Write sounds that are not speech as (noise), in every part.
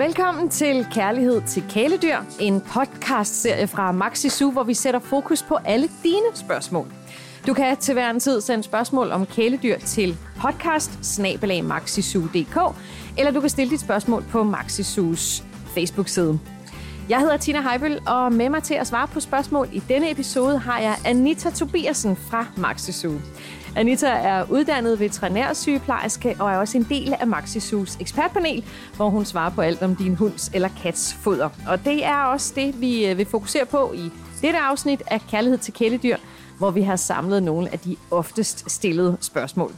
Velkommen til Kærlighed til kæledyr, en podcast-serie fra Maxisu, hvor vi sætter fokus på alle dine spørgsmål. Du kan til hver en tid sende spørgsmål om kæledyr til podcast eller du kan stille dit spørgsmål på Maxisus Facebook-side. Jeg hedder Tina Heibel, og med mig til at svare på spørgsmål i denne episode har jeg Anita Tobiasen fra Maxisu. Anita er uddannet veterinærsygeplejerske og er også en del af Maxisus ekspertpanel, hvor hun svarer på alt om din hunds eller kats foder. Og det er også det, vi øh, vil fokusere på i dette afsnit af Kærlighed til kæledyr, hvor vi har samlet nogle af de oftest stillede spørgsmål.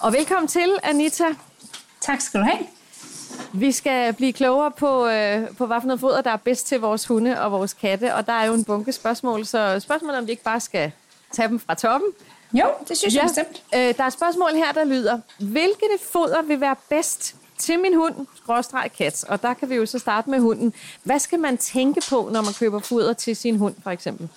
Og velkommen til, Anita. Tak skal du have. Vi skal blive klogere på, øh, på hvad for noget foder, der er bedst til vores hunde og vores katte. Og der er jo en bunke spørgsmål, så spørgsmålet om vi ikke bare skal tage dem fra toppen. Jo, det synes ja. jeg bestemt. Øh, der er et spørgsmål her, der lyder, hvilket foder vil være bedst til min hund, skråstreg kat? Og der kan vi jo så starte med hunden. Hvad skal man tænke på, når man køber foder til sin hund, for eksempel?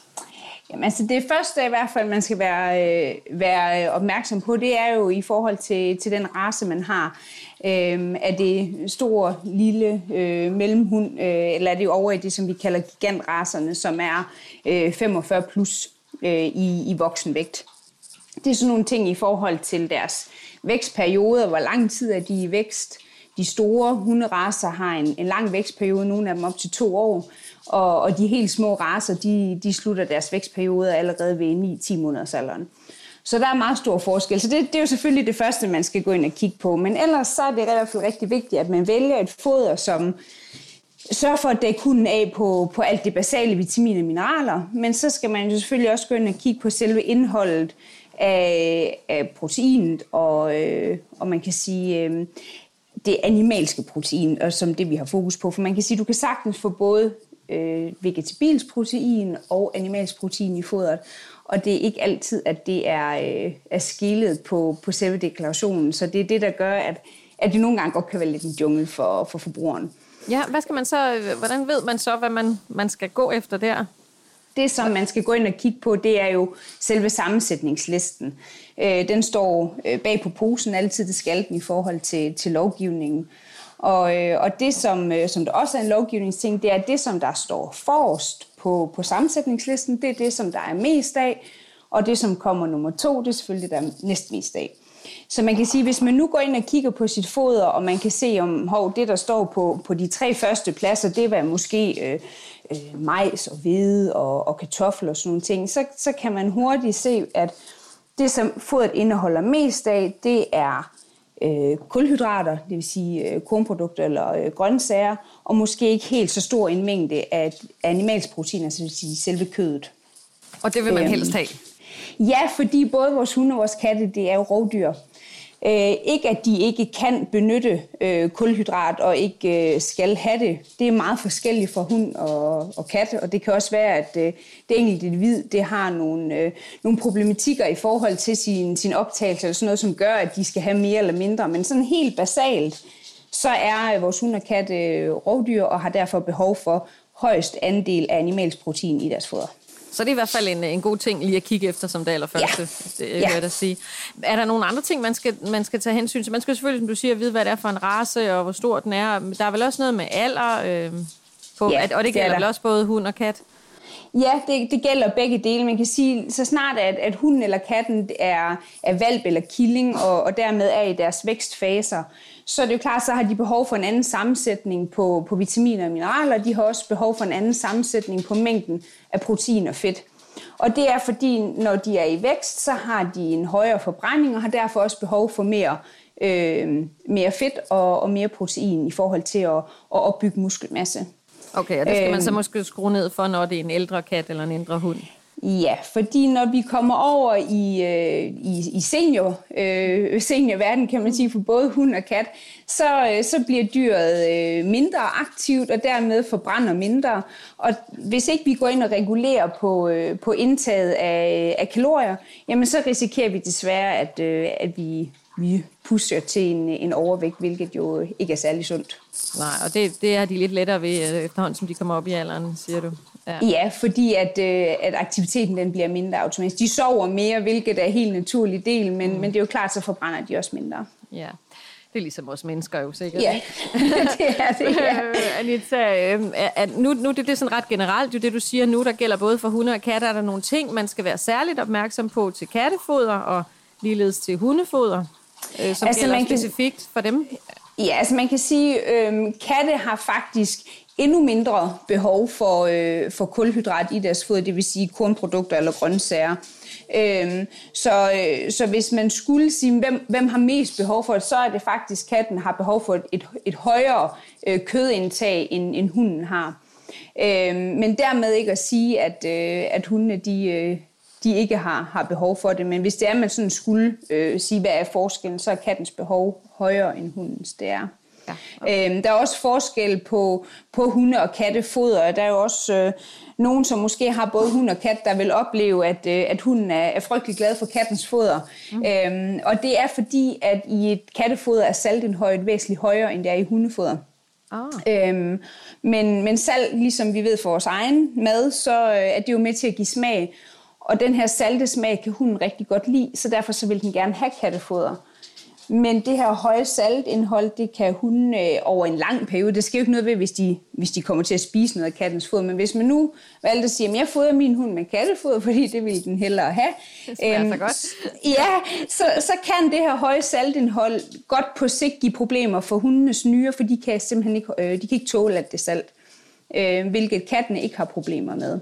Jamen, altså det første i hvert fald, man skal være, øh, være opmærksom på, det er jo i forhold til, til den race, man har. Øh, er det stor, lille, øh, mellemhund, øh, eller er det over i det, som vi kalder gigantraserne, som er øh, 45 plus øh, i, i voksenvægt. Det er sådan nogle ting i forhold til deres vækstperiode, hvor lang tid er de i vækst. De store hunderaser har en, en lang vækstperiode, nogle af dem op til to år, og, og de helt små raser, de, de slutter deres vækstperiode allerede ved 9-10 måneders alderen. Så der er meget stor forskel. Så det, det er jo selvfølgelig det første, man skal gå ind og kigge på. Men ellers så er det i hvert fald rigtig vigtigt, at man vælger et foder, som sørger for at dække hunden af på, på alt det basale vitaminer og mineraler. Men så skal man jo selvfølgelig også gå ind og kigge på selve indholdet af, af proteinet, og, øh, og man kan sige, øh, det animalske protein, og som det vi har fokus på. For man kan sige, du kan sagtens få både øh, vegetabilsk protein og animalsk protein i fodret, og det er ikke altid, at det er, øh, er skillet på, på selve deklarationen. Så det er det, der gør, at, at det nogle gange godt kan være lidt en jungle for, for forbrugeren. Ja, hvad skal man så, øh, hvordan ved man så, hvad man, man skal gå efter der? Det, som man skal gå ind og kigge på, det er jo selve sammensætningslisten. Øh, den står øh, bag på posen altid, det skal den i forhold til, til lovgivningen. Og, øh, og det, som, øh, som der også er en lovgivningsting, det er det, som der står forrest på, på sammensætningslisten. Det er det, som der er mest af. Og det, som kommer nummer to, det er selvfølgelig det, der er næstmest af. Så man kan sige, hvis man nu går ind og kigger på sit foder, og man kan se, om hov, det, der står på, på de tre første pladser, det var måske øh, øh, majs og hvede og, og kartofler og sådan nogle ting, så, så kan man hurtigt se, at det, som fodret indeholder mest af, det er øh, kulhydrater, det vil sige øh, kornprodukter eller øh, grøntsager, og måske ikke helt så stor en mængde af animalsk protein, altså det vil sige selve kødet. Og det vil man øhm, helst have? Ja, fordi både vores hunde og vores katte, det er jo rovdyr. Øh, ikke at de ikke kan benytte øh, kulhydrat og ikke øh, skal have det. Det er meget forskelligt for hund og, og kat, og det kan også være, at øh, det enkelte individ det har nogle, øh, nogle problematikker i forhold til sin, sin optagelse, eller sådan noget, som gør, at de skal have mere eller mindre. Men sådan helt basalt, så er vores hund og kat øh, rovdyr og har derfor behov for højst andel af animalsk protein i deres foder. Så det er i hvert fald en, en god ting lige at kigge efter som det allerførste, ja. det ja. jeg sige. Er der nogle andre ting, man skal, man skal tage hensyn til? Man skal selvfølgelig, som du siger, vide, hvad det er for en race og hvor stor den er. Der er vel også noget med alder øh, på, ja, at, og det gælder det vel også både hund og kat? Ja, det, det gælder begge dele. Man kan sige, så snart at, at hunden eller katten er, er valp eller killing, og, og dermed er i deres vækstfaser, så er det jo klart, så har de behov for en anden sammensætning på, på vitaminer og mineraler, og de har også behov for en anden sammensætning på mængden af protein og fedt. Og det er fordi, når de er i vækst, så har de en højere forbrænding og har derfor også behov for mere, øh, mere fedt og, og mere protein i forhold til at, at opbygge muskelmasse. Okay, og det skal man så øhm. måske skrue ned for, når det er en ældre kat eller en ældre hund? Ja, fordi når vi kommer over i, øh, i, i senior, øh, seniorverden, kan man sige, for både hund og kat, så, øh, så bliver dyret øh, mindre aktivt og dermed forbrænder mindre. Og hvis ikke vi går ind og regulerer på, øh, på indtaget af, af kalorier, jamen så risikerer vi desværre, at, øh, at vi, vi pusher til en, en overvægt, hvilket jo ikke er særlig sundt. Nej, og det, det er de lidt lettere ved øh, efterhånden, som de kommer op i alderen, siger du. Ja, ja fordi at, øh, at aktiviteten den bliver mindre automatisk. De sover mere, hvilket er en helt naturlig del, men, mm. men det er jo klart, så forbrænder de også mindre. Ja. Det er ligesom os mennesker jo sikkert. Ja, (laughs) det er det, ja. (laughs) Anita, øh, nu, nu det er det sådan ret generelt, jo det du siger nu, der gælder både for hunde og katte, er der nogle ting, man skal være særligt opmærksom på til kattefoder og ligeledes til hundefoder, øh, som altså, gælder specifikt kan, for dem? Ja, altså man kan sige, øh, katte har faktisk endnu mindre behov for, øh, for kulhydrat i deres foder, det vil sige kornprodukter eller grøntsager. Øhm, så, øh, så hvis man skulle sige, hvem, hvem har mest behov for det, så er det faktisk, katten har behov for et, et, et højere øh, kødindtag, end, end hunden har. Øhm, men dermed ikke at sige, at, øh, at hundene de, øh, de ikke har, har behov for det. Men hvis det er, man sådan skulle øh, sige, hvad er forskellen, så er kattens behov højere end hundens. Det er. Ja, okay. øhm, der er også forskel på, på hunde- og kattefoder. Der er jo også øh, nogen, som måske har både hund og kat, der vil opleve, at, øh, at hunden er, er frygtelig glad for kattens foder. Mm. Øhm, og det er fordi, at i et kattefoder er saltindholdet væsentligt højere, end det er i hundefoder. Oh. Øhm, men, men salt, ligesom vi ved for vores egen mad, så øh, er det jo med til at give smag. Og den her salte smag kan hunden rigtig godt lide, så derfor så vil den gerne have kattefoder. Men det her høje saltindhold, det kan hun øh, over en lang periode, det sker jo ikke noget ved, hvis de, hvis de kommer til at spise noget af kattens foder. Men hvis man nu valgte at sige, at jeg fodrer min hund med kattefoder, (laughs) fordi det vil den hellere have. Det smager øhm, så godt. (laughs) ja, så, så kan det her høje saltindhold godt på sigt give problemer for hundenes nyrer, for de kan simpelthen ikke, øh, de kan ikke tåle at det er salt. Øh, hvilket kattene ikke har problemer med.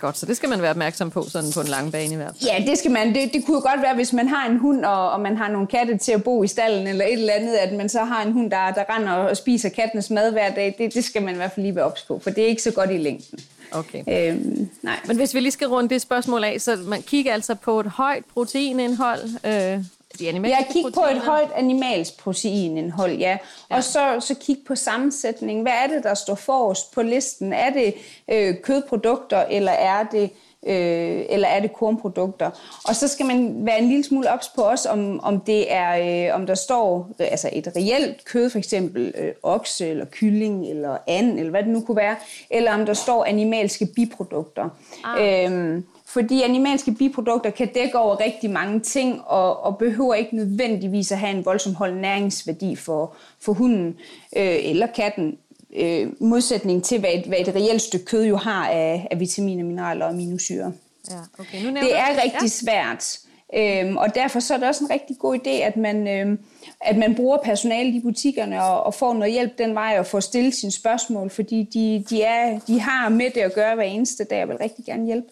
Godt, så det skal man være opmærksom på sådan på en lang bane i hvert fald. Ja, det skal man. Det, det kunne jo godt være, hvis man har en hund, og, og man har nogle katte til at bo i stallen eller et eller andet, at man så har en hund, der, der render og spiser kattenes mad hver dag. Det, det skal man i hvert fald lige være ops på, for det er ikke så godt i længden. Okay. Øhm, nej. Men hvis vi lige skal runde det spørgsmål af, så man kigger altså på et højt proteinindhold, øh, de animalske Ja, kig på et højt animalsk proteinindhold, ja. ja. Og så, så kig på sammensætning. Hvad er det, der står forrest på listen? Er det øh, kødprodukter, eller er det øh, eller er det kornprodukter. Og så skal man være en lille smule ops på os, om, om det er, øh, om der står altså et reelt kød, for eksempel øh, okse eller kylling eller and, eller hvad det nu kunne være, eller om der står animalske biprodukter. Ah. Øhm, fordi animalske biprodukter kan dække over rigtig mange ting, og, og behøver ikke nødvendigvis at have en voldsom hold næringsværdi for, for hunden øh, eller katten. Øh, modsætning til, hvad et, hvad et reelt stykke kød jo har af, af vitaminer, mineraler og aminosyre. Ja, okay. nu det er rigtig ja. svært. Øhm, og derfor så er det også en rigtig god idé, at man, øhm, at man bruger personalet i butikkerne og, og får noget hjælp den vej og får stillet sine spørgsmål, fordi de, de, er, de har med det at gøre hver eneste dag og vil rigtig gerne hjælpe.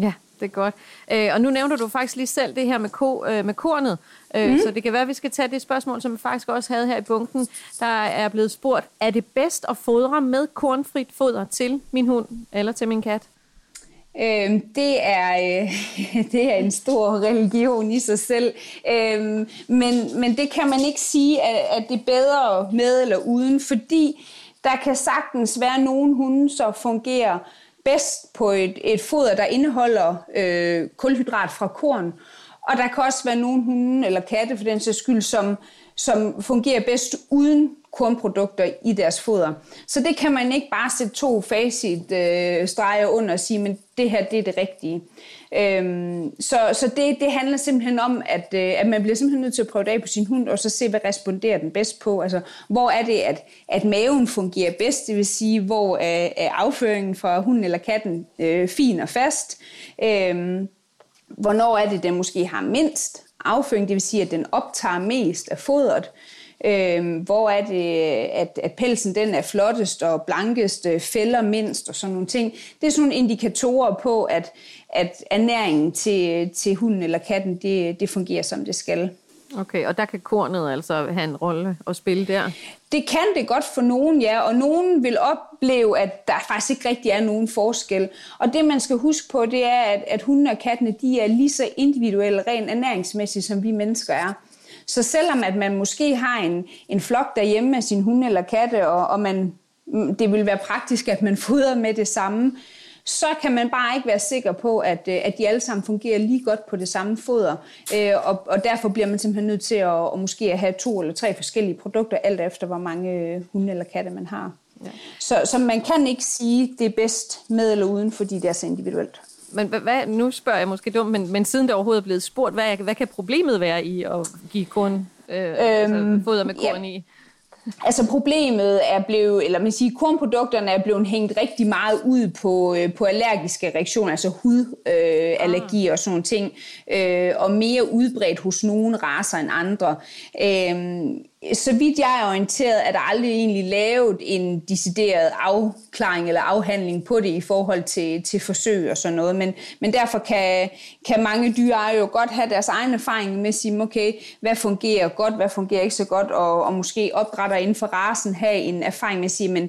Ja, det er godt. Øh, og nu nævner du faktisk lige selv det her med, ko, øh, med kornet, øh, mm. så det kan være, at vi skal tage det spørgsmål, som vi faktisk også havde her i bunken. Der er blevet spurgt, er det bedst at fodre med kornfrit foder til min hund eller til min kat? Øh, det, er, øh, (laughs) det er en stor religion i sig selv, øh, men, men det kan man ikke sige, at, at det er bedre med eller uden, fordi der kan sagtens være nogle hunde, som fungerer bedst på et, et foder, der indeholder øh, kulhydrat fra korn. Og der kan også være nogle hunde eller katte for den sags skyld, som, som fungerer bedst uden kornprodukter i deres foder. Så det kan man ikke bare sætte to facit øh, streger under og sige, men det her det er det rigtige. Øhm, så så det, det handler simpelthen om, at, øh, at man bliver simpelthen nødt til at prøve det af på sin hund, og så se, hvad responderer den bedst på. Altså, hvor er det, at, at maven fungerer bedst, det vil sige, hvor er, er afføringen fra hunden eller katten øh, fin og fast. Øhm, hvornår er det, den måske har mindst afføring, det vil sige, at den optager mest af fodret. Øh, hvor er det, at, at pelsen den er flottest og blankest, øh, fælder mindst og sådan nogle ting. Det er sådan nogle indikatorer på, at, at ernæringen til, til hunden eller katten, det, det fungerer som det skal. Okay, og der kan kornet altså have en rolle at spille der? Det kan det godt for nogen, ja, og nogen vil opleve, at der faktisk ikke rigtig er nogen forskel. Og det man skal huske på, det er, at, at hundene og kattene, de er lige så individuelle, rent ernæringsmæssigt, som vi mennesker er. Så selvom at man måske har en, en flok derhjemme med sin hunde eller katte, og, og man, det vil være praktisk, at man (laughs) fodrer med det samme, så kan man bare ikke være sikker på, at, øh, at de alle sammen fungerer lige godt på det samme foder. Øh, og, og derfor bliver man simpelthen nødt til at, at måske have to eller tre forskellige produkter, alt efter hvor mange øh, hunde eller katte man har. Ja. Så, så man kan ikke sige, det er bedst med eller uden, fordi det er så individuelt. Men hvad, nu spørger jeg måske dumt, men, men siden det overhovedet er blevet spurgt, hvad, hvad kan problemet være i at give korn, øh, altså øhm, altså foder med korn ja. i? Altså problemet er blevet, eller man siger, kornprodukterne er blevet hængt rigtig meget ud på, øh, på allergiske reaktioner, altså hudallergi øh, ah. og sådan nogle ting, øh, og mere udbredt hos nogle raser end andre. Øh, så vidt jeg er orienteret, er der aldrig egentlig lavet en decideret afklaring eller afhandling på det i forhold til, til forsøg og sådan noget. Men, men derfor kan, kan mange dyreejere jo godt have deres egen erfaring med at sige, okay, hvad fungerer godt, hvad fungerer ikke så godt, og, og måske opdrætter inden for rasen have en erfaring med at sige, men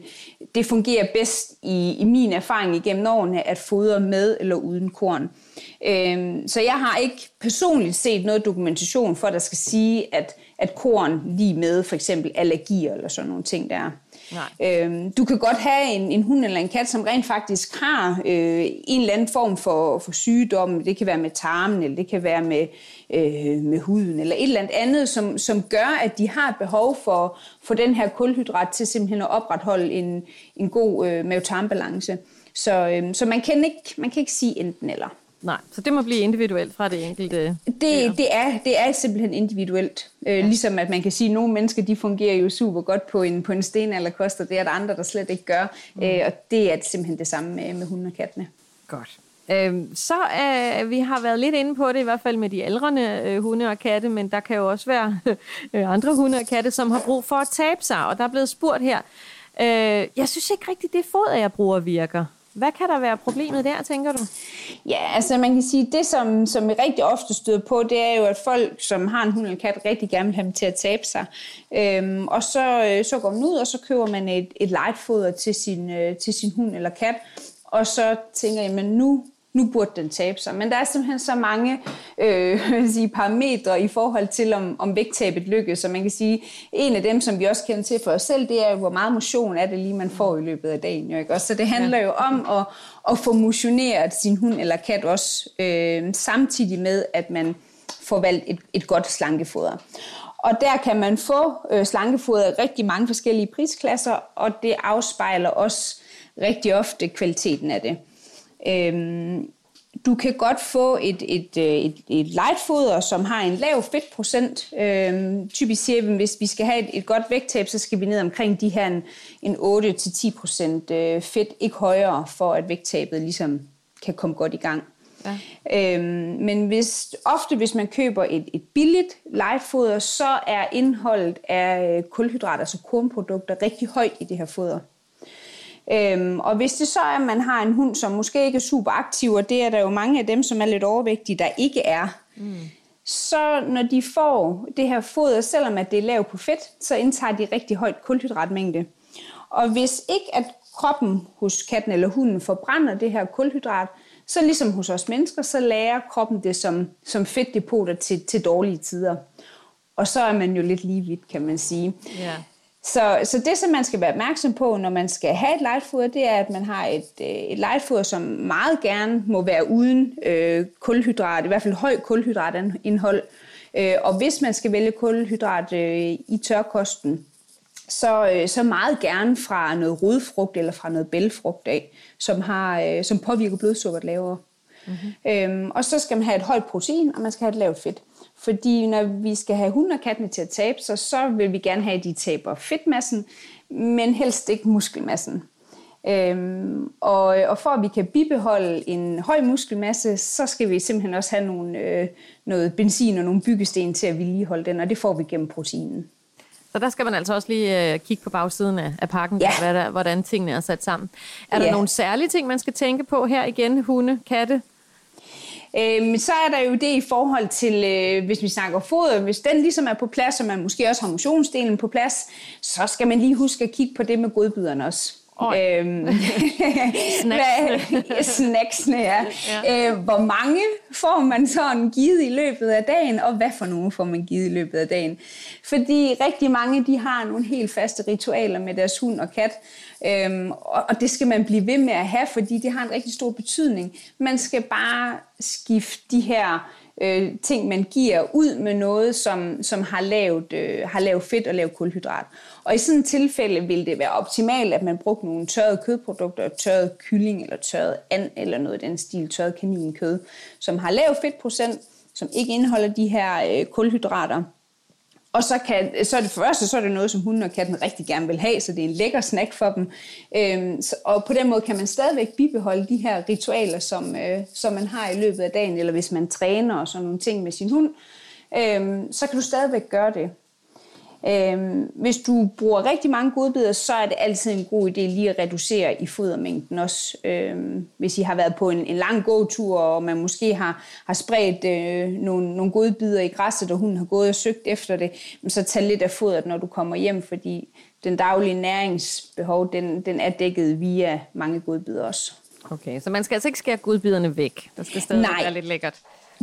det fungerer bedst i, i min erfaring igennem årene at fodre med eller uden korn. Øhm, så jeg har ikke personligt set noget dokumentation for, at der skal sige, at at korn lige med for eksempel allergier eller sådan nogle ting der. Nej. Øhm, du kan godt have en, en hund eller en kat, som rent faktisk har øh, en eller anden form for, for sygdom. Det kan være med tarmen, eller det kan være med, øh, med huden, eller et eller andet andet, som, som gør, at de har et behov for, for den her kulhydrat til simpelthen at opretholde en, en god øh, mavetarmbalance. Så, øh, så man, kan ikke, man kan ikke sige enten eller. Nej, så det må blive individuelt fra det enkelte. Det, det, er, det er simpelthen individuelt. Øh, ja. Ligesom at man kan sige, at nogle mennesker de fungerer jo super godt på en, på en stenalderkost, og det er der andre, der slet ikke gør. Mm. Øh, og det er simpelthen det samme med, med hunde og kattene. Godt. Øh, så øh, vi har været lidt inde på det, i hvert fald med de ældrende øh, hunde og katte, men der kan jo også være (laughs) øh, andre hunde og katte, som har brug for at tabe sig, og der er blevet spurgt her. Øh, jeg synes ikke rigtigt, det foder, jeg bruger, virker. Hvad kan der være problemet der, tænker du? Ja, altså man kan sige, det som, som vi rigtig ofte støder på, det er jo, at folk, som har en hund eller kat, rigtig gerne vil have dem til at tabe sig. Øhm, og så, øh, så går man ud, og så køber man et, et lightfoder til sin, øh, til sin hund eller kat, og så tænker jeg, men nu nu burde den tabe sig. Men der er simpelthen så mange øh, sige, parametre i forhold til, om, om vægttabet lykkes. Så man kan sige, en af dem, som vi også kender til for os selv, det er, hvor meget motion er det lige, man får i løbet af dagen. Jo, ikke? så det handler jo om at, at få motioneret sin hund eller kat også, øh, samtidig med, at man får valgt et, et godt slankefoder. Og der kan man få øh, slankefoder i rigtig mange forskellige prisklasser, og det afspejler også rigtig ofte kvaliteten af det. Øhm, du kan godt få et, et, øh, et, et lightfoder, som har en lav fedtprocent. Øhm, typisk siger vi, hvis vi skal have et, et godt vægttab, så skal vi ned omkring de her en, en 8-10% øh, fedt, ikke højere, for at vægttabet ligesom kan komme godt i gang. Ja. Øhm, men hvis, ofte hvis man køber et, et billigt lightfoder, så er indholdet af øh, kulhydrater, altså kornprodukter, rigtig højt i det her foder. Øhm, og hvis det så er, at man har en hund, som måske ikke er super aktiv, og det er der jo mange af dem, som er lidt overvægtige, der ikke er, mm. så når de får det her foder, selvom at det er lavt på fedt, så indtager de rigtig højt kulhydratmængde. Og hvis ikke at kroppen hos katten eller hunden forbrænder det her kulhydrat, så ligesom hos os mennesker, så lærer kroppen det som, som fedtdepoter til, til dårlige tider. Og så er man jo lidt lige vidt, kan man sige. Yeah. Så, så det, som man skal være opmærksom på, når man skal have et lightfoder, det er, at man har et, øh, et lightfoder, som meget gerne må være uden øh, kulhydrat, i hvert fald høj kulhydratindhold. Øh, og hvis man skal vælge kulhydrat øh, i tørkosten, så, øh, så meget gerne fra noget rodfrugt eller fra noget bælfrugt af, som, har, øh, som påvirker blodsukkeret lavere. Mm-hmm. Øhm, og så skal man have et højt protein, og man skal have et lavt fedt. Fordi når vi skal have hunde og kattene til at tabe sig, så vil vi gerne have, at de taber fedtmassen, men helst ikke muskelmassen. Øhm, og, og for at vi kan bibeholde en høj muskelmasse, så skal vi simpelthen også have nogle, øh, noget benzin og nogle byggesten til at vedligeholde den, og det får vi gennem proteinen. Så der skal man altså også lige øh, kigge på bagsiden af, af pakken, ja. hvad der, hvordan tingene er sat sammen. Er der ja. nogle særlige ting, man skal tænke på her igen? Hunde, katte, Øhm, så er der jo det i forhold til, øh, hvis vi snakker foder, hvis den ligesom er på plads, og man måske også har motionsdelen på plads, så skal man lige huske at kigge på det med godbyderne også. Øhm, (laughs) snacksene. (laughs) snacksene, ja. ja. Øh, hvor mange får man sådan givet i løbet af dagen, og hvad for nogle får man givet i løbet af dagen? Fordi rigtig mange, de har nogle helt faste ritualer med deres hund og kat, øhm, og, og det skal man blive ved med at have, fordi det har en rigtig stor betydning. Man skal bare skifte de her øh, ting, man giver, ud med noget, som, som har, lavet, øh, har lavet fedt og lavet kulhydrat. Og i sådan et tilfælde vil det være optimalt, at man brugte nogle tørrede kødprodukter, tørret kylling eller tørret and eller noget i den stil, tørret kaninkød, som har lav fedtprocent, som ikke indeholder de her øh, kulhydrater, og så, kan, så er det første, så er det noget, som hunden og katten rigtig gerne vil have, så det er en lækker snack for dem. Øhm, så, og på den måde kan man stadigvæk bibeholde de her ritualer, som, øh, som man har i løbet af dagen, eller hvis man træner og sådan nogle ting med sin hund, øhm, så kan du stadigvæk gøre det. Øhm, hvis du bruger rigtig mange godbidder, så er det altid en god idé lige at reducere i fodermængden også. Øhm, hvis I har været på en, en lang gåtur, og man måske har, har spredt øh, nogle, nogle godbidder i græsset, og hunden har gået og søgt efter det, så tag lidt af fodret, når du kommer hjem, fordi den daglige næringsbehov, den, den er dækket via mange godbidder også. Okay, så man skal altså ikke skære godbidderne væk. Der skal stadig Nej. være lidt lækkert.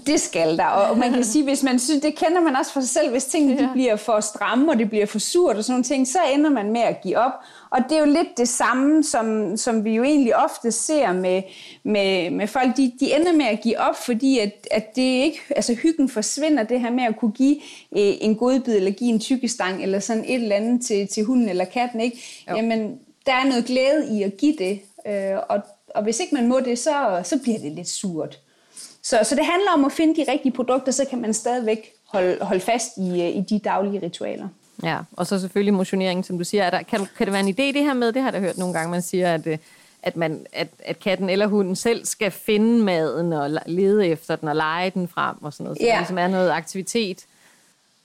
Det skal der, og man kan (laughs) sige, hvis man synes, det kender man også for sig selv, hvis tingene ja. de bliver for stramme, og det bliver for surt og sådan nogle ting, så ender man med at give op. Og det er jo lidt det samme, som, som vi jo egentlig ofte ser med, med, med folk. De, de ender med at give op, fordi at, at det ikke, altså hyggen forsvinder, det her med at kunne give øh, en godbid, eller give en tykkestang, eller sådan et eller andet til, til hunden eller katten, ikke? Jo. Jamen, der er noget glæde i at give det, øh, og, og hvis ikke man må det, så, så bliver det lidt surt. Så, så det handler om at finde de rigtige produkter, så kan man stadigvæk holde, holde fast i, øh, i de daglige ritualer. Ja, og så selvfølgelig motionering, som du siger. Er der, kan, kan det være en idé det her med, det har jeg hørt nogle gange, man siger, at, øh, at, man, at, at katten eller hunden selv skal finde maden og lede efter den og lege den frem og sådan noget. Så ja. det ligesom er noget aktivitet.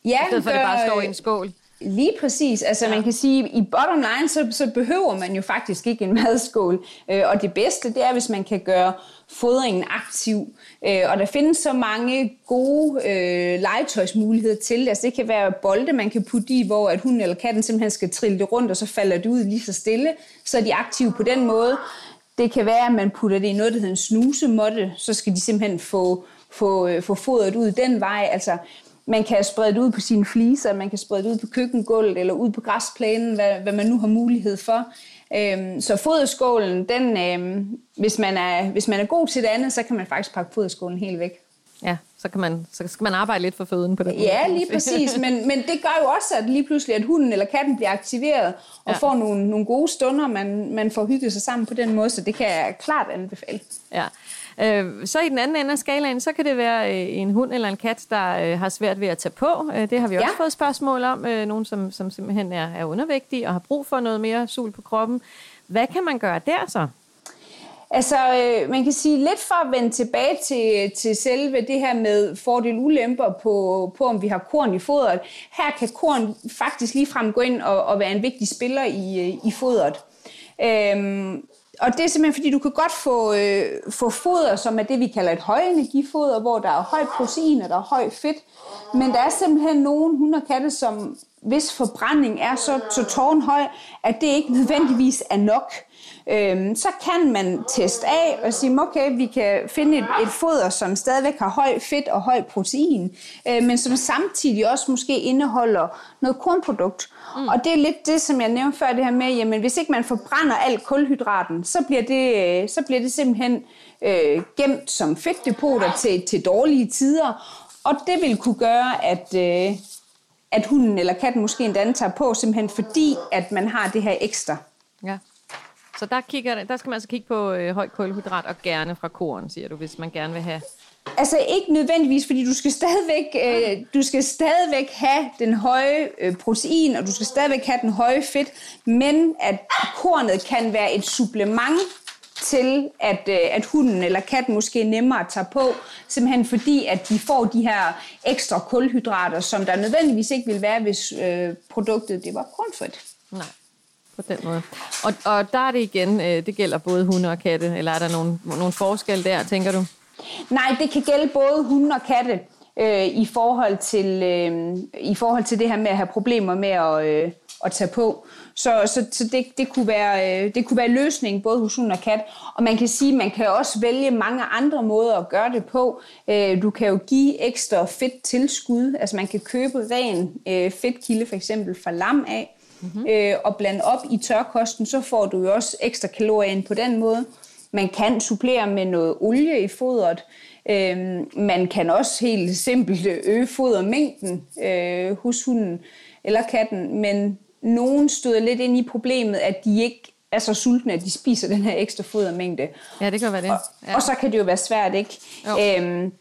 Ja, I stedet for, at det bare står i en skål. Lige præcis. Altså ja. man kan sige, i bottom line, så, så behøver man jo faktisk ikke en madskål. Øh, og det bedste, det er, hvis man kan gøre fodringen aktiv. Øh, og der findes så mange gode øh, legetøjsmuligheder til det. Altså det kan være bolde, man kan putte i, hvor at hunden eller katten simpelthen skal trille det rundt, og så falder det ud lige så stille. Så er de aktive på den måde. Det kan være, at man putter det i noget, der hedder en snusemåtte. Så skal de simpelthen få, få, øh, få fodret ud den vej. Altså man kan sprede det ud på sine fliser, man kan sprede det ud på køkkengulvet eller ud på græsplænen, hvad, hvad man nu har mulighed for. Øhm, så foderskålen, den, øhm, hvis, man er, hvis man er god til det andet, så kan man faktisk pakke foderskålen helt væk. Ja, så, kan man, så skal man arbejde lidt for føden på den måde. Ja, lige præcis. Men, men det gør jo også, at lige pludselig, at hunden eller katten bliver aktiveret og ja. får nogle, nogle gode stunder, man, man får hygget sig sammen på den måde, så det kan jeg klart anbefale. Ja. Øh, så i den anden ende af skalaen, så kan det være øh, en hund eller en kat, der øh, har svært ved at tage på. det har vi også ja. fået spørgsmål om. nogen, som, som simpelthen er, er undervægtige og har brug for noget mere sul på kroppen. Hvad kan man gøre der så? Altså, øh, man kan sige lidt for at vende tilbage til, til selve det her med fordel ulemper på, på, om vi har korn i fodret. Her kan korn faktisk ligefrem gå ind og, og være en vigtig spiller i, i fodret. Øhm, og det er simpelthen fordi, du kan godt få, øh, få foder, som er det, vi kalder et højenergifoder, hvor der er høj protein og der er højt fedt. Men der er simpelthen nogle hunde og katte, som hvis forbrænding er så, så tårnhøj, at det ikke nødvendigvis er nok. Øhm, så kan man teste af og sige, okay, vi kan finde et, et foder, som stadigvæk har høj fedt og høj protein, øh, men som samtidig også måske indeholder noget kornprodukt. Mm. Og det er lidt det, som jeg nævnte før, det her med, jamen hvis ikke man forbrænder alt kulhydraten, så bliver det, så bliver det simpelthen øh, gemt som fedtdepoter til, til dårlige tider, og det vil kunne gøre, at, øh, at hunden eller katten måske endda tager på, simpelthen fordi, at man har det her ekstra. Ja. Så der, kigger, der skal man altså kigge på øh, høj kulhydrat og gerne fra korn, siger du, hvis man gerne vil have. Altså ikke nødvendigvis, fordi du skal stadigvæk, øh, du skal stadigvæk have den høje øh, protein, og du skal stadigvæk have den høje fedt, men at kornet kan være et supplement til, at, øh, at hunden eller katten måske nemmere tager på, simpelthen fordi, at de får de her ekstra kulhydrater, som der nødvendigvis ikke vil være, hvis øh, produktet det var kornfrit. Nej på den måde. Og, og der er det igen, øh, det gælder både hunde og katte, eller er der nogle, nogle forskelle der, tænker du? Nej, det kan gælde både hunde og katte øh, i, forhold til, øh, i forhold til det her med at have problemer med at, øh, at tage på. Så, så, så det, det, kunne være, øh, det kunne være løsningen både hos hund og kat. Og man kan sige, at man kan også vælge mange andre måder at gøre det på. Øh, du kan jo give ekstra fedt tilskud. Altså man kan købe ren øh, fedtkilde for eksempel fra lam af mm-hmm. og blande op i tørkosten. Så får du jo også ekstra kalorier ind på den måde. Man kan supplere med noget olie i fodret. Øhm, man kan også helt simpelt øge fodermængden øh, hos hunden eller katten, men nogen støder lidt ind i problemet, at de ikke er så sultne, at de spiser den her ekstra fodermængde. Ja, det kan være det. Og, ja. og så kan det jo være svært, ikke? Øhm,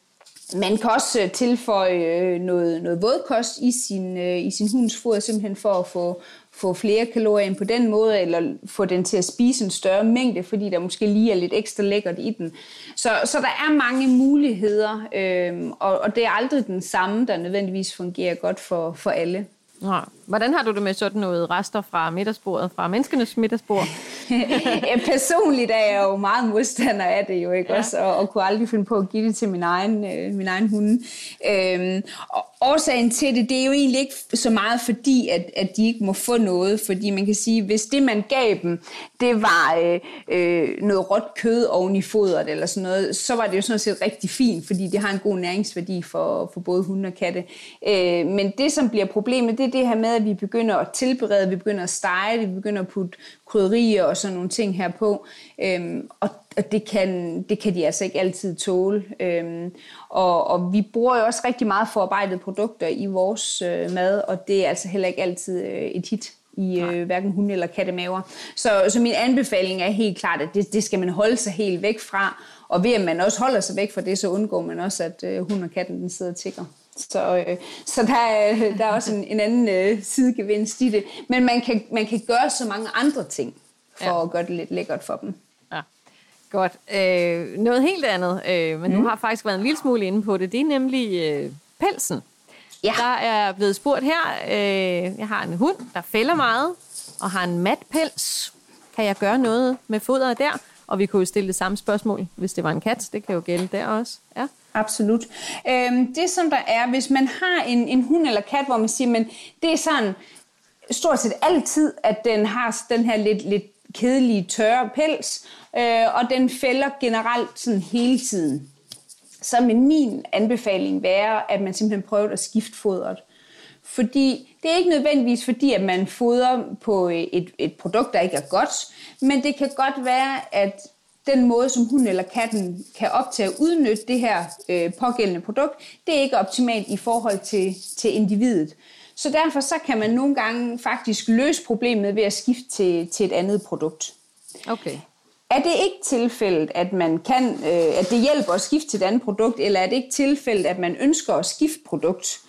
man kan også øh, tilføje øh, noget, noget vådkost i sin, øh, i sin hunds foder, simpelthen for at få, få flere kalorier ind på den måde, eller få den til at spise en større mængde, fordi der måske lige er lidt ekstra lækkert i den. Så, så der er mange muligheder, øh, og, og det er aldrig den samme, der nødvendigvis fungerer godt for, for alle. Ja. Hvordan har du det med sådan noget rester fra middagsbordet, fra menneskenes middagsbord? (laughs) ja, personligt er jeg jo meget modstander af det jo, ikke ja. også? Og, og kunne aldrig finde på at give det til min egen, øh, min egen hunde. Øhm, og årsagen til det, det er jo egentlig ikke så meget fordi, at, at de ikke må få noget, fordi man kan sige, hvis det man gav dem, det var øh, øh, noget råt kød oven i fodret eller sådan noget, så var det jo sådan set rigtig fint, fordi det har en god næringsværdi for, for både hunde og katte. Øh, men det, som bliver problemet, det er det her med, at vi begynder at tilberede, vi begynder at stege det, vi begynder at putte krydderier og sådan nogle ting her på. Øhm, og og det kan, det kan de altså ikke altid tåle. Øhm, og, og vi bruger jo også rigtig meget forarbejdede produkter i vores øh, mad, og det er altså heller ikke altid øh, et hit i øh, hverken hunde- eller kattemaver. Så, så min anbefaling er helt klart, at det, det skal man holde sig helt væk fra. Og ved at man også holder sig væk fra det, så undgår man også, at øh, hunden og katten den sidder og tigger. Så, øh, så der, er, der er også en, en anden øh, sidegevinst i det. Men man kan, man kan gøre så mange andre ting for ja. at gøre det lidt lækkert for dem. Ja. Godt. Øh, noget helt andet, øh, men mm. du har faktisk været en lille smule inde på det, det er nemlig øh, pelsen. Ja. Der er blevet spurgt her, øh, jeg har en hund, der fælder meget, og har en mat pels. Kan jeg gøre noget med fodret der? Og vi kunne jo stille det samme spørgsmål, hvis det var en kat. Det kan jo gælde der også. Ja. Absolut. Øhm, det som der er, hvis man har en, en hund eller kat, hvor man siger, men det er sådan stort set altid, at den har den her lidt, lidt kedelige, tørre pels, øh, og den fælder generelt sådan hele tiden. Så vil min anbefaling være, at man simpelthen prøver at skifte fodret. Fordi det er ikke nødvendigvis fordi, at man fodrer på et, et produkt, der ikke er godt, men det kan godt være, at den måde, som hun eller katten kan optage og udnytte det her øh, pågældende produkt, det er ikke optimalt i forhold til, til individet. Så derfor så kan man nogle gange faktisk løse problemet ved at skifte til, til et andet produkt. Okay. Er det ikke tilfældet, at man kan, øh, at det hjælper at skifte til et andet produkt, eller er det ikke tilfældet, at man ønsker at skifte produkt,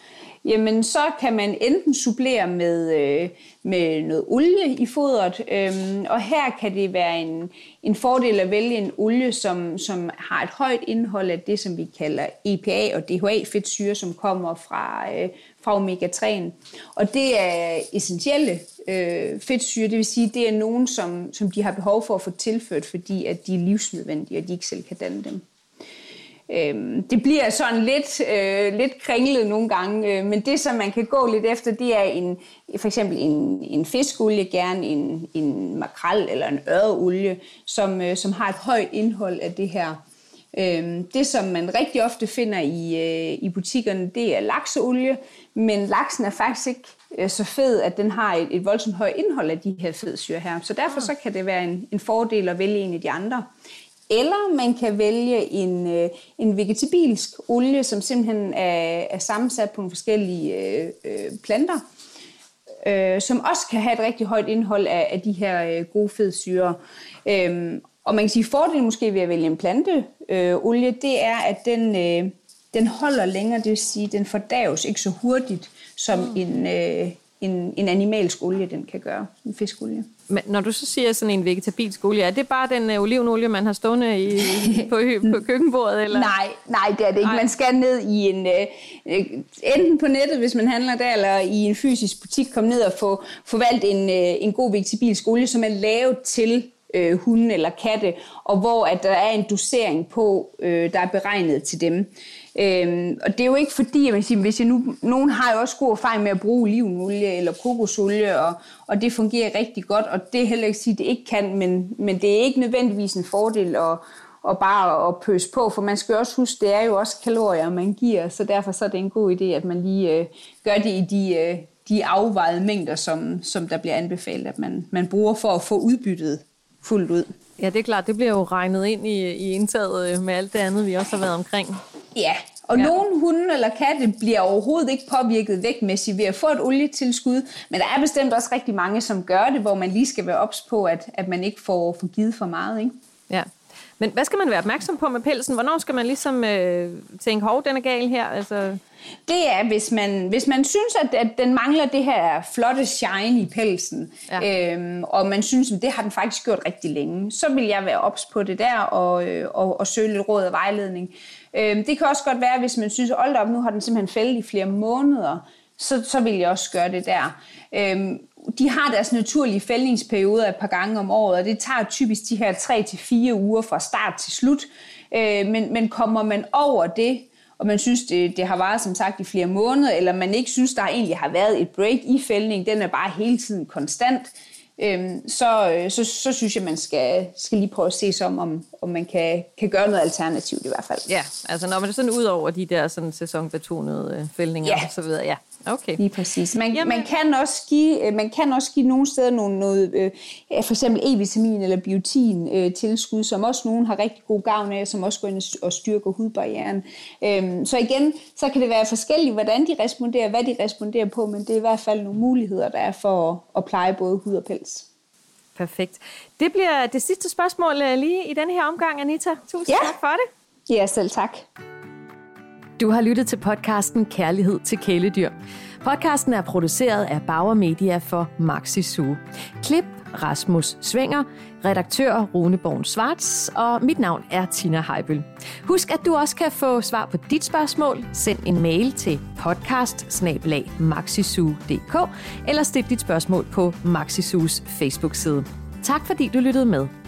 jamen så kan man enten supplere med, øh, med noget olie i fodret, øh, og her kan det være en, en fordel at vælge en olie, som, som har et højt indhold af det, som vi kalder EPA og DHA-fedtsyre, som kommer fra, øh, fra omega-3'en. Og det er essentielle øh, fedtsyre, det vil sige, det er nogen, som, som de har behov for at få tilført, fordi at de er livsnødvendige, og de ikke selv kan danne dem. Øh, det bliver sådan lidt, øh, lidt kringlet nogle gange, øh, men det, som man kan gå lidt efter, det er en, for eksempel en, en fiskolie, gerne en, en makrel eller en øreolie, som, øh, som har et højt indhold af det her Øhm, det, som man rigtig ofte finder i, øh, i butikkerne, det er lakseolie, men laksen er faktisk ikke øh, så fed, at den har et, et voldsomt højt indhold af de her fedtsyre her. Så derfor så kan det være en, en fordel at vælge en af de andre. Eller man kan vælge en, øh, en vegetabilsk olie, som simpelthen er, er sammensat på nogle forskellige øh, øh, planter, øh, som også kan have et rigtig højt indhold af, af de her øh, gode fedtsyre. Øh, og man kan sige, fordelen måske ved at vælge en planteolie, øh, det er, at den, øh, den holder længere, det vil sige, den fordaves ikke så hurtigt, som mm. en, øh, en, en animalsk olie, den kan gøre, en fiskolie. Men når du så siger sådan en vegetabilsk olie, er det bare den øh, olivenolie, man har stående i, (laughs) på, på køkkenbordet? Eller? Nej, nej, det er det ikke. Nej. Man skal ned i en, øh, enten på nettet, hvis man handler der, eller i en fysisk butik, komme ned og få, få valgt en, øh, en god vegetabilsk olie, som er lavet til øh, hunde eller katte, og hvor at der er en dosering på, øh, der er beregnet til dem. Øhm, og det er jo ikke fordi, at man siger, hvis jeg nu, nogen har jo også god erfaring med at bruge olivenolie eller kokosolie, og, og det fungerer rigtig godt, og det er heller ikke sige, at det ikke kan, men, men det er ikke nødvendigvis en fordel at, og bare at pøse på, for man skal også huske, det er jo også kalorier, man giver, så derfor så er det en god idé, at man lige øh, gør det i de, øh, de afvejede mængder, som, som der bliver anbefalet, at man, man bruger for at få udbyttet fuldt ud. Ja, det er klart. Det bliver jo regnet ind i, i indtaget øh, med alt det andet, vi også har været omkring. Ja, og ja. nogle hunde eller katte bliver overhovedet ikke påvirket vægtmæssigt ved at få et olietilskud, men der er bestemt også rigtig mange, som gør det, hvor man lige skal være ops på, at, at man ikke får, får givet for meget. Ikke? Ja. Men hvad skal man være opmærksom på med pelsen? Hvornår skal man ligesom øh, tænke, hov, den er gal her? Altså... Det er, hvis man, hvis man synes, at, at den mangler det her flotte shine i pelsen, ja. øhm, og man synes, at det har den faktisk gjort rigtig længe, så vil jeg være ops på det der og, øh, og, og søge lidt råd og vejledning. Øhm, det kan også godt være, hvis man synes, at op, nu har den simpelthen fældet i flere måneder, så, så vil jeg også gøre det der. Øhm, de har deres naturlige fældningsperioder et par gange om året, og det tager typisk de her 3-4 uger fra start til slut. Øh, men, men kommer man over det, og man synes, det, det har varet som sagt i flere måneder, eller man ikke synes, der egentlig har været et break i fældning, den er bare hele tiden konstant, øhm, så, øh, så, så synes jeg, man skal, skal lige prøve at se sig om, om, om man kan, kan gøre noget alternativt i hvert fald. Ja, altså når man er sådan ud over de der sådan sæsonbetonede øh, fældninger ja. og så videre, ja. Okay. Lige præcis. Man, Jamen. man, kan også give, øh, man kan også give nogle steder nogle, noget, øh, for eksempel E-vitamin eller biotin øh, tilskud, som også nogen har rigtig god gavn af, som også går ind og styrker hudbarrieren. Øhm, så igen, så kan det være forskelligt, hvordan de responderer, hvad de responderer på, men det er i hvert fald nogle muligheder, der er for at, at pleje både hud og pels. Perfekt. Det bliver det sidste spørgsmål øh, lige i denne her omgang, Anita. Tusind ja. tak for det. Ja, selv tak. Du har lyttet til podcasten Kærlighed til kæledyr. Podcasten er produceret af Bauer Media for Maxi Zoo. Klip Rasmus Svinger, redaktør Rune Born Svarts, og mit navn er Tina Heibel. Husk, at du også kan få svar på dit spørgsmål. Send en mail til podcast eller stil dit spørgsmål på Maxisus Facebook-side. Tak fordi du lyttede med.